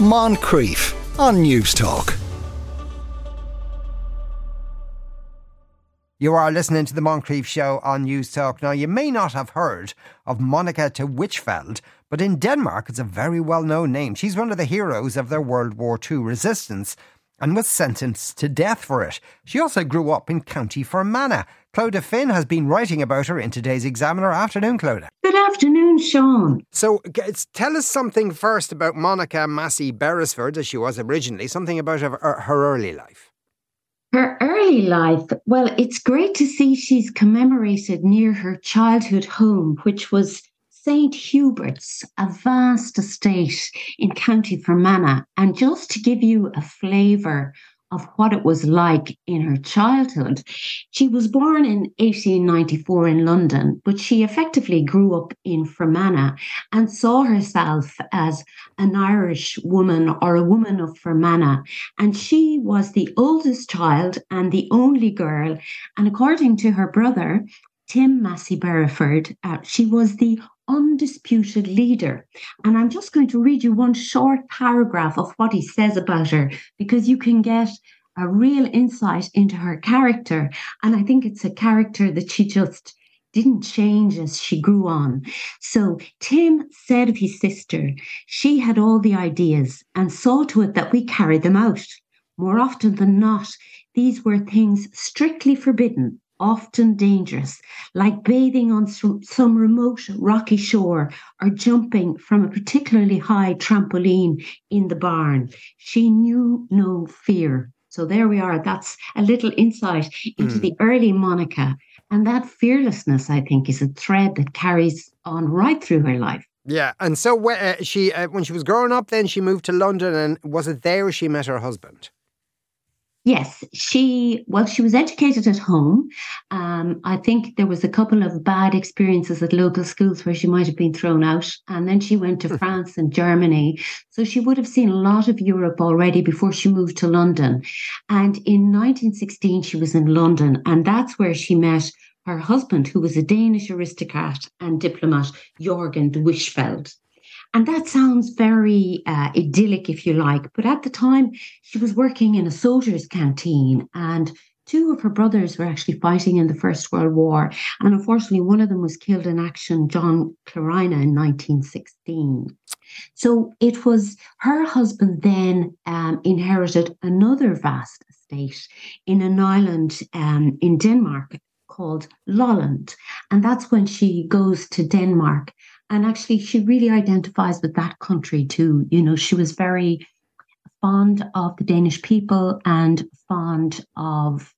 Moncrieff on Newstalk. You are listening to the Moncrieff Show on Newstalk. Now, you may not have heard of Monica de Wichfeld, but in Denmark it's a very well known name. She's one of the heroes of their World War II resistance and was sentenced to death for it. She also grew up in County Fermanagh. Clodagh Finn has been writing about her in today's Examiner. Afternoon, Clodagh. Good afternoon, Sean. So, tell us something first about Monica Massy Beresford, as she was originally, something about her, her early life. Her early life, well, it's great to see she's commemorated near her childhood home, which was St. Hubert's, a vast estate in County Fermanagh. And just to give you a flavour of what it was like in her childhood, she was born in 1894 in London, but she effectively grew up in Fermanagh and saw herself as an Irish woman or a woman of Fermanagh. And she was the oldest child and the only girl. And according to her brother, Tim Massy Beresford, uh, she was the undisputed leader. And I'm just going to read you one short paragraph of what he says about her because you can get a real insight into her character. And I think it's a character that she just didn't change as she grew on. So Tim said of his sister, she had all the ideas and saw to it that we carried them out. More often than not, these were things strictly forbidden often dangerous, like bathing on some remote rocky shore or jumping from a particularly high trampoline in the barn. She knew no fear. So there we are. That's a little insight into mm. the early Monica. And that fearlessness, I think, is a thread that carries on right through her life. Yeah, and so uh, she, uh, when she was growing up, then she moved to London, and was it there she met her husband? Yes, she, well, she was educated at home. Um, I think there was a couple of bad experiences at local schools where she might have been thrown out. And then she went to hmm. France and Germany. So she would have seen a lot of Europe already before she moved to London. And in 1916, she was in London. And that's where she met her husband, who was a Danish aristocrat and diplomat, Jorgen de Wichfeld. And that sounds very uh, idyllic, if you like. But at the time, she was working in a soldier's canteen, and two of her brothers were actually fighting in the First World War. And unfortunately, one of them was killed in action, John Clarina, in 1916. So it was her husband then um, inherited another vast estate in an island um, in Denmark called Lolland. And that's when she goes to Denmark and actually, she really identifies with that country too. You know, she was very fond of the Danish people and fond of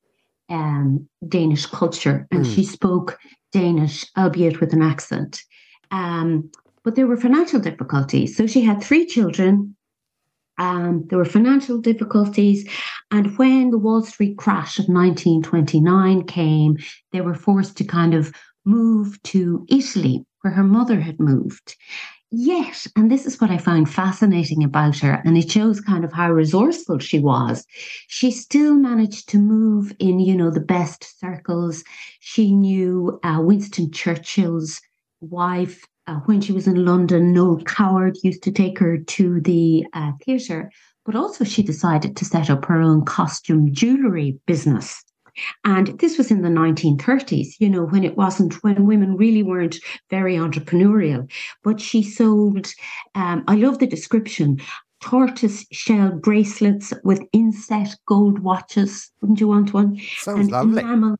um, Danish culture. And mm. she spoke Danish, albeit with an accent. Um, but there were financial difficulties. So she had three children. Um, there were financial difficulties. And when the Wall Street crash of 1929 came, they were forced to kind of move to Italy where her mother had moved. Yet, and this is what I found fascinating about her, and it shows kind of how resourceful she was. She still managed to move in, you know, the best circles. She knew uh, Winston Churchill's wife uh, when she was in London. Noel Coward used to take her to the uh, theatre, but also she decided to set up her own costume jewellery business. And this was in the 1930s, you know, when it wasn't, when women really weren't very entrepreneurial. But she sold, um, I love the description, tortoise shell bracelets with inset gold watches. Wouldn't you want one? Sounds and lovely. Enamel,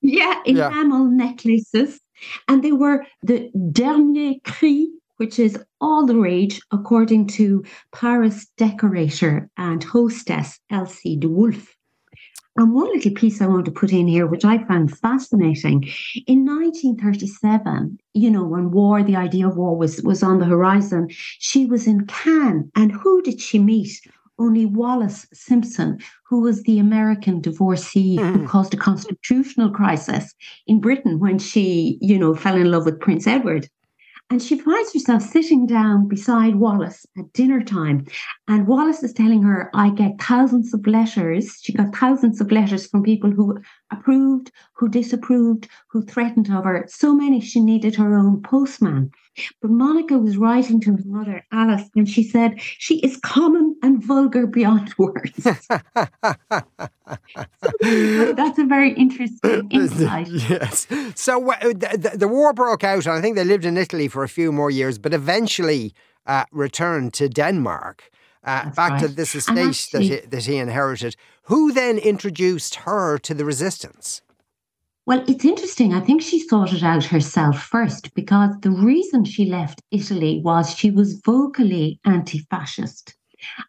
yeah, enamel yeah. necklaces. And they were the dernier cri which is all the rage, according to Paris decorator and hostess Elsie de Wolfe. And one little piece I want to put in here, which I found fascinating, in 1937, you know, when war, the idea of war was, was on the horizon, she was in Cannes. And who did she meet? Only Wallis Simpson, who was the American divorcee mm. who caused a constitutional crisis in Britain when she, you know, fell in love with Prince Edward. And she finds herself sitting down beside Wallis at dinner time. And Wallis is telling her, I get thousands of letters. She got thousands of letters from people who approved, who disapproved, who threatened of her. So many she needed her own postman. But Monica was writing to her mother, Alice, and she said, She is common and vulgar beyond words. so, that's a very interesting insight. yes. So uh, the, the, war broke out, and I think they lived in Italy for a few more years, but eventually uh, returned to Denmark. Uh, back right. to this estate actually, that, he, that he inherited. Who then introduced her to the resistance? Well, it's interesting. I think she sought it out herself first because the reason she left Italy was she was vocally anti fascist.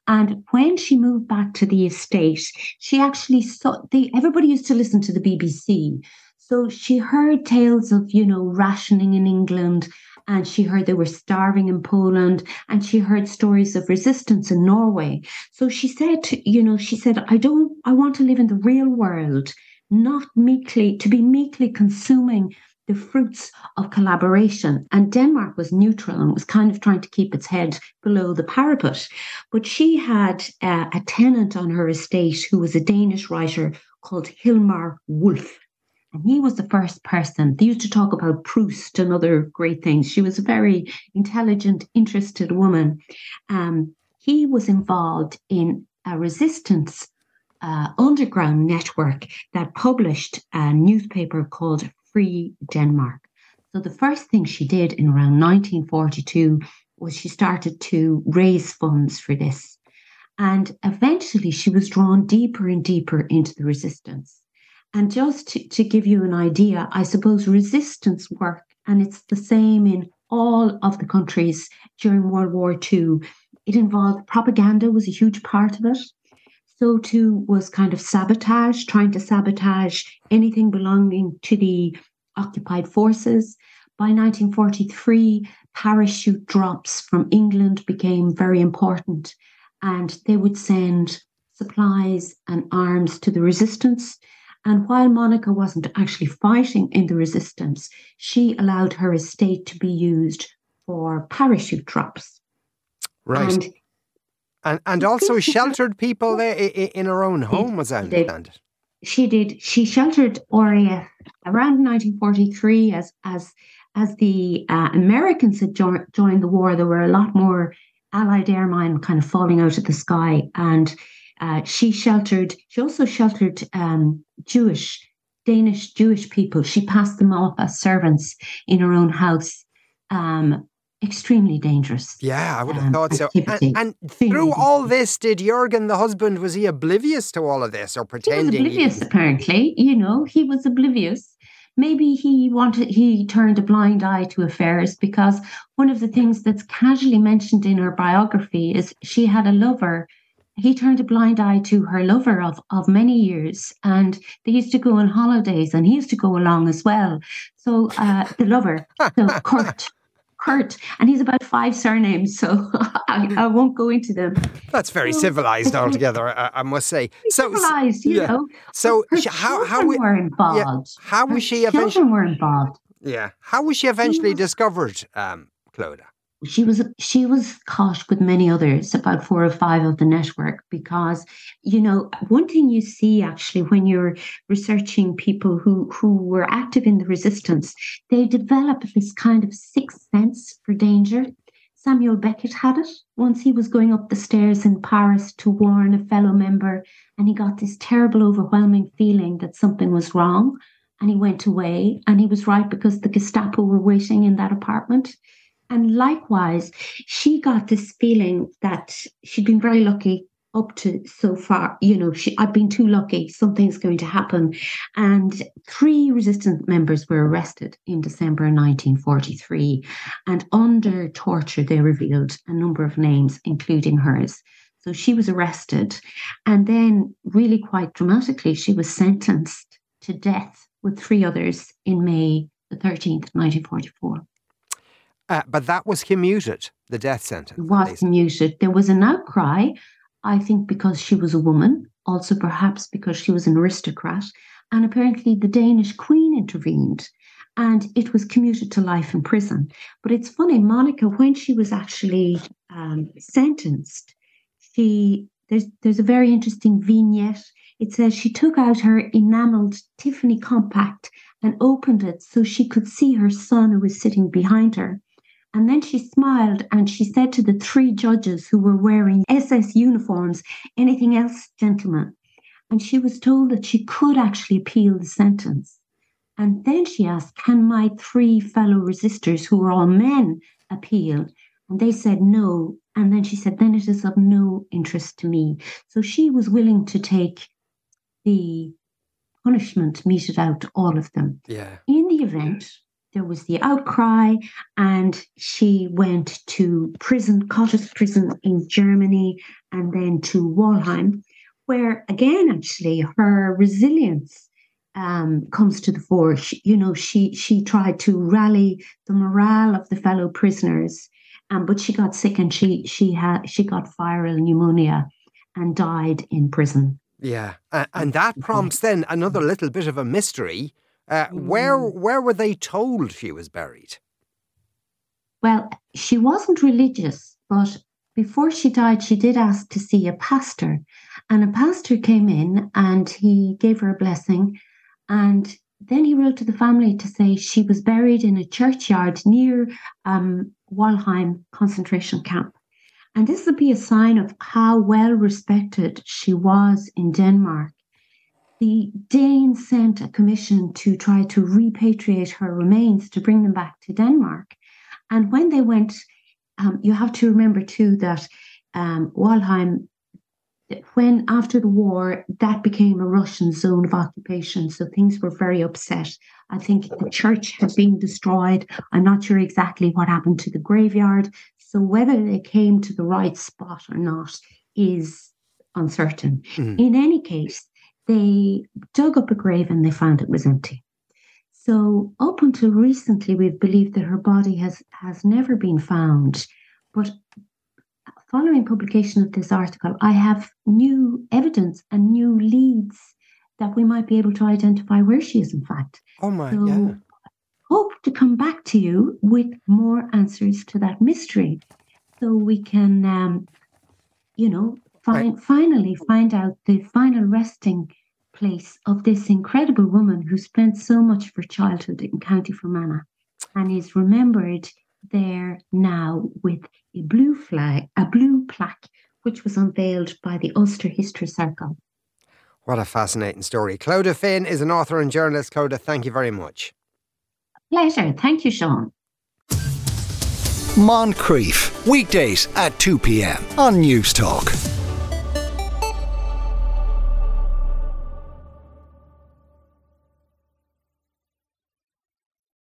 And when she moved back to the estate, she actually saw the everybody used to listen to the BBC. So she heard tales of, you know, rationing in England, and she heard they were starving in Poland, and she heard stories of resistance in Norway. So she said, you know, she said, I don't, I want to live in the real world not meekly, to be meekly consuming the fruits of collaboration. And Denmark was neutral and was kind of trying to keep its head below the parapet. But she had uh, a tenant on her estate who was a Danish writer called Hilmar Wulff. And he was the first person. They used to talk about Proust and other great things. She was a very intelligent, interested woman. Um, he was involved in a resistance uh, underground network that published a newspaper called Free Denmark. So the first thing she did in around 1942 was she started to raise funds for this. And eventually she was drawn deeper and deeper into the resistance. And just to, to give you an idea, I suppose resistance work, and it's the same in all of the countries during World War II, it involved propaganda was a huge part of it so too was kind of sabotage, trying to sabotage anything belonging to the occupied forces. By 1943, parachute drops from England became very important, and they would send supplies and arms to the resistance. And while Monica wasn't actually fighting in the resistance, she allowed her estate to be used for parachute drops. Right. And and and also sheltered people there in her own home, as I understand it. She did. She sheltered RAF around 1943 as as as the uh, Americans had jo- joined the war. There were a lot more Allied airmen kind of falling out of the sky, and uh, she sheltered. She also sheltered um, Jewish, Danish Jewish people. She passed them off as servants in her own house. Um, extremely dangerous. Yeah, I would have um, thought so. And, and through all this, did Jurgen, the husband, was he oblivious to all of this or pretending? He was oblivious, apparently. You know, he was oblivious. Maybe he wanted, he turned a blind eye to affairs because one of the things that's casually mentioned in her biography is she had a lover. He turned a blind eye to her lover of, of many years, and they used to go on holidays, and he used to go along as well. So uh, the lover, so Kurt, Kurt, and he's about five surnames, so I, I won't go into them. That's very so, civilized altogether, I, I, must say. So civilized, you yeah. know. So her how how we, were involved? Yeah, how was she eventually? Children were involved. Yeah, how was she eventually was, discovered, um, Clodagh? She was she was caught with many others about four or five of the network because you know one thing you see actually when you're researching people who who were active in the resistance they develop this kind of sixth sense for danger. Samuel beckett had it. Once he was going up the stairs in paris to warn a fellow member and he got this terrible overwhelming feeling that something was wrong and he went away and he was right because the gestapo were waiting in that apartment and likewise, she got this feeling that she'd been very lucky up to so far. You know, she I've been too lucky, something's going to happen. And three resistance members were arrested in December 1943. And under torture, they revealed a number of names, including hers. So she was arrested. And then, really quite dramatically, she was sentenced to death with three others in May the 13th, 1944. Uh, but that was commuted, the death sentence. It was commuted. There was an outcry, I think, because she was a woman, also perhaps because she was an aristocrat. And apparently the Danish queen intervened and it was commuted to life in prison. But it's funny, Monica, when she was actually um, sentenced, she there's there's a very interesting vignette it says she took out her enameled Tiffany compact and opened it so she could see her son who was sitting behind her. And then she smiled and she said to the three judges who were wearing SS uniforms, Anything else, gentlemen? And she was told that she could actually appeal the sentence. And then she asked, Can my three fellow resistors, who were all men, appeal? And they said no. And then she said, Then it is of no interest to me. So she was willing to take the punishment meted out to all of them. Yeah. In the event, there was the outcry, and she went to prison, Cottbus prison in Germany, and then to Waldheim, where again, actually, her resilience um, comes to the fore. She, you know, she she tried to rally the morale of the fellow prisoners, um, but she got sick and she she had she got viral pneumonia and died in prison. Yeah, uh, and that prompts then another little bit of a mystery. Uh, where Mm. where were they told she was buried? Well, she wasn't religious, but before she died, she did ask to see a pastor. And a pastor came in and he gave her a blessing. And then he wrote to the family to say she was buried in a churchyard near um, Waldheim concentration camp. And this would be a sign of how well respected she was in Denmark. The Danes sent a commission to try to repatriate her remains to bring them back to Denmark. And when they went, um, you have to remember too that um, Waldheim, when after the war, that became a Russian zone of occupation. So things were very upset. I think the church had been destroyed. I'm not sure exactly what happened to the graveyard. So whether they came to the right spot or not is uncertain. Mhm. In any case, they dug up a grave and they found it was empty. So up until recently, we've believed that her body has has never been found. But following publication of this article, I have new evidence and new leads that we might be able to identify where she is, in fact. Oh my, So yeah. hope to come back to you with more answers to that mystery so we can um, you know find finally find out the final resting place of this incredible woman who spent so much of her childhood in County Fermanagh and is remembered there now with a blue flag, a blue plaque, which was unveiled by the Ulster History Circle. What a fascinating story. Clodagh Finn is an author and journalist. Clodagh, thank you very much. Pleasure. Thank you, Sean. Moncrieff, weekdays at 2 p.m. on News Talk.